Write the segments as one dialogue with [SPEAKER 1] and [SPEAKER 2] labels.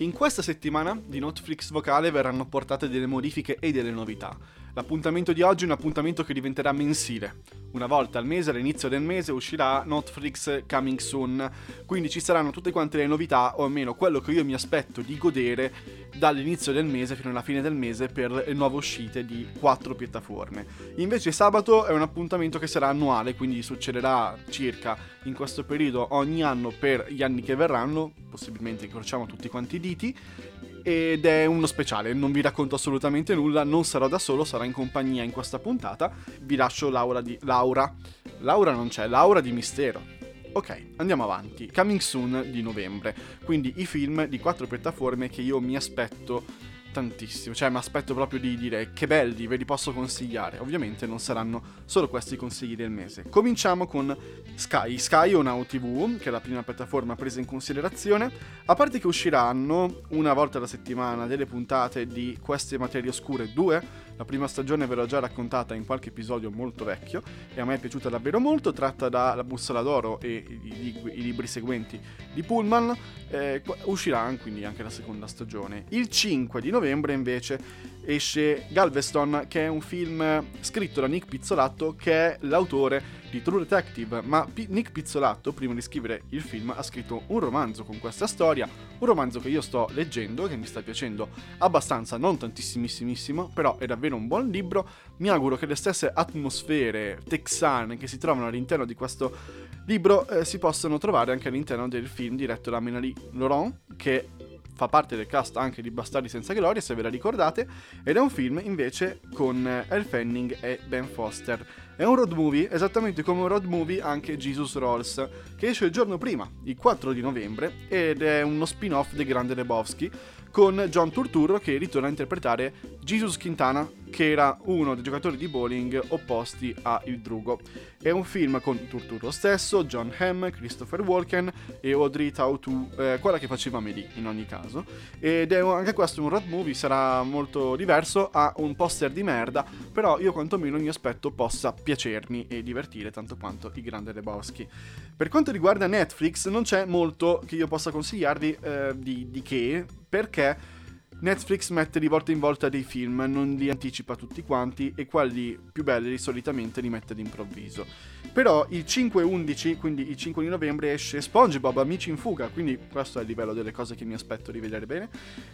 [SPEAKER 1] In questa settimana di Netflix Vocale verranno portate delle modifiche e delle novità. L'appuntamento di oggi è un appuntamento che diventerà mensile. Una volta al mese, all'inizio del mese, uscirà Netflix Coming Soon, quindi ci saranno tutte quante le novità, o almeno quello che io mi aspetto di godere dall'inizio del mese fino alla fine del mese per le nuove uscite di quattro piattaforme. Invece sabato è un appuntamento che sarà annuale, quindi succederà circa in questo periodo ogni anno per gli anni che verranno, possibilmente incrociamo tutti quanti i diti, ed è uno speciale, non vi racconto assolutamente nulla, non sarò da solo, sarò in compagnia in questa puntata, vi lascio Laura di... Laura? Laura non c'è, Laura di Mistero. Ok, andiamo avanti. Coming Soon di novembre, quindi i film di quattro piattaforme che io mi aspetto tantissimo, cioè mi aspetto proprio di dire che belli, ve li posso consigliare. Ovviamente non saranno solo questi i consigli del mese. Cominciamo con Sky, Sky o Now TV, che è la prima piattaforma presa in considerazione. A parte che usciranno una volta alla settimana delle puntate di Queste materie oscure 2, la prima stagione ve l'ho già raccontata in qualche episodio molto vecchio e a me è piaciuta davvero molto, tratta da La bussola d'oro e i, i, i libri seguenti di Pullman. Eh, uscirà quindi anche la seconda stagione. Il 5 di novembre invece esce Galveston, che è un film scritto da Nick Pizzolatto, che è l'autore di True Detective, ma P- Nick Pizzolatto, prima di scrivere il film, ha scritto un romanzo con questa storia, un romanzo che io sto leggendo, che mi sta piacendo abbastanza, non tantissimissimo, però è davvero un buon libro. Mi auguro che le stesse atmosfere texane che si trovano all'interno di questo libro eh, si possano trovare anche all'interno del film diretto da Ménalie Laurent, che fa parte del cast anche di Bastardi senza gloria, se ve la ricordate, ed è un film invece con Elle Fanning e Ben Foster. È un road movie, esattamente come un road movie anche Jesus Rolls, che esce il giorno prima, il 4 di novembre, ed è uno spin-off di Grande Lebowski, con John Turturro che ritorna a interpretare Jesus Quintana, che era uno dei giocatori di bowling opposti a Il Drugo. È un film con Turturro stesso, John Hamm, Christopher Walken e Audrey Tautou, eh, quella che faceva Amelie in ogni caso. Ed è anche questo un road movie, sarà molto diverso, ha un poster di merda, però io quantomeno mi aspetto possa piacermi e divertire tanto quanto i Grande Lebowski. Per quanto riguarda Netflix non c'è molto che io possa consigliarvi eh, di, di che, perché Netflix mette di volta in volta dei film, non li anticipa tutti quanti e quelli più belli solitamente li mette d'improvviso. Però il 5-11, quindi il 5 di novembre, esce SpongeBob Amici in fuga, quindi questo è il livello delle cose che mi aspetto di vedere bene,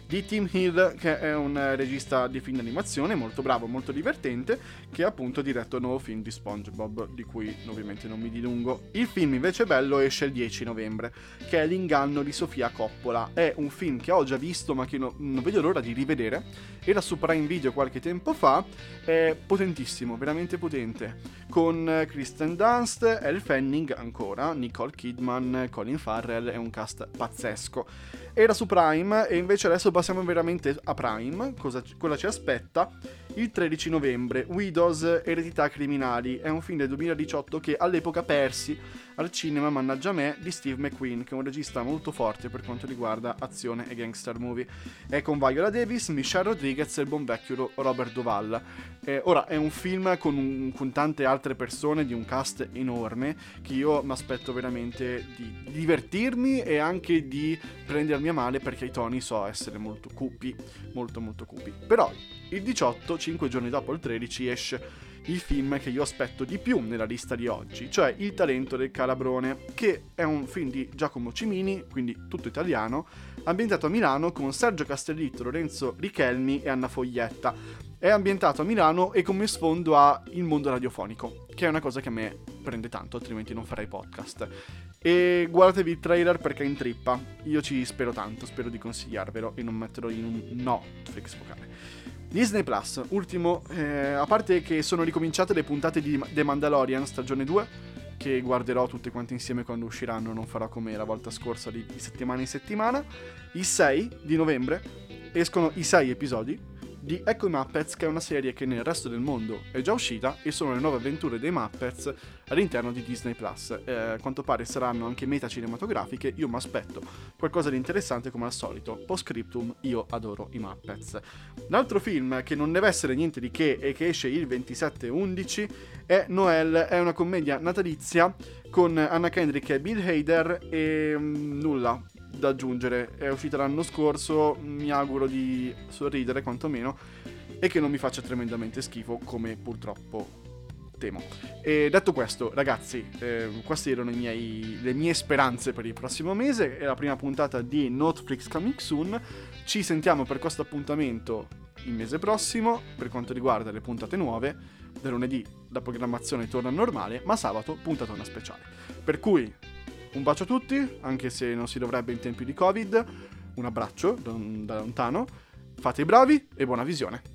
[SPEAKER 1] di Tim Hill, che è un regista di film d'animazione, molto bravo, molto divertente, che ha appunto diretto il nuovo film di SpongeBob, di cui ovviamente non mi dilungo. Il film invece bello esce il 10 novembre, che è L'inganno di Sofia Coppola. È un film che ho già visto ma che no, non vedo l'ora di rivedere, era su Prime Video qualche tempo fa, è potentissimo, veramente potente, con Kristen Dunst, Elle Fanning ancora, Nicole Kidman, Colin Farrell, è un cast pazzesco. Era su Prime e invece adesso passiamo veramente a Prime, cosa, cosa ci aspetta? Il 13 novembre, Widows, Eredità Criminali, è un film del 2018 che all'epoca persi al cinema, mannaggia me, di Steve McQueen, che è un regista molto forte per quanto riguarda azione e gangster movie. È con Viola Davis, Michelle Rodriguez e il buon vecchio Robert Duvall. Eh, ora, è un film con, un, con, tante altre persone di un cast enorme che io mi aspetto veramente di divertirmi e anche di prendermi a male perché i toni so essere molto cupi, molto molto cupi. Però il 18, 5 giorni dopo il 13, esce il film che io aspetto di più nella lista di oggi, cioè Il talento del calabrone, che è un film di Giacomo Cimini, quindi tutto italiano, ambientato a Milano con Sergio Castellitto, Lorenzo Richelmi e Anna Foglietta. È ambientato a Milano e come sfondo ha il mondo radiofonico, che è una cosa che a me prende tanto, altrimenti non farei podcast. E guardatevi il trailer perché è in trippa. Io ci spero tanto, spero di consigliarvelo e non metterlo in un no Netflix vocale. Disney Plus, ultimo, eh, a parte che sono ricominciate le puntate di The Mandalorian stagione 2, che guarderò tutte quante insieme quando usciranno, non farò come la volta scorsa di, di settimana in settimana. Il 6 di novembre escono i 6 episodi di Ecco i Muppets, che è una serie che nel resto del mondo è già uscita e sono le nuove avventure dei Muppets all'interno di Disney Plus. Eh, a quanto pare saranno anche meta cinematografiche, io mi aspetto qualcosa di interessante come al solito. Post scriptum, io adoro i Muppets. L'altro film che non deve essere niente di che e che esce il 27-11 è Noel, è una commedia natalizia con Anna Kendrick e Bill Hader e mm, nulla, da aggiungere. È uscita l'anno scorso, mi auguro di sorridere quantomeno e che non mi faccia tremendamente schifo come purtroppo temo. E detto questo, ragazzi, eh, queste erano miei, le mie speranze per il prossimo mese. È la prima puntata di Netflix Coming Soon. Ci sentiamo per questo appuntamento il mese prossimo per quanto riguarda le puntate nuove. Da lunedì la programmazione torna normale, ma sabato puntatona speciale. Per cui un bacio a tutti, anche se non si dovrebbe in tempi di Covid. Un abbraccio da lontano. Fate i bravi e buona visione.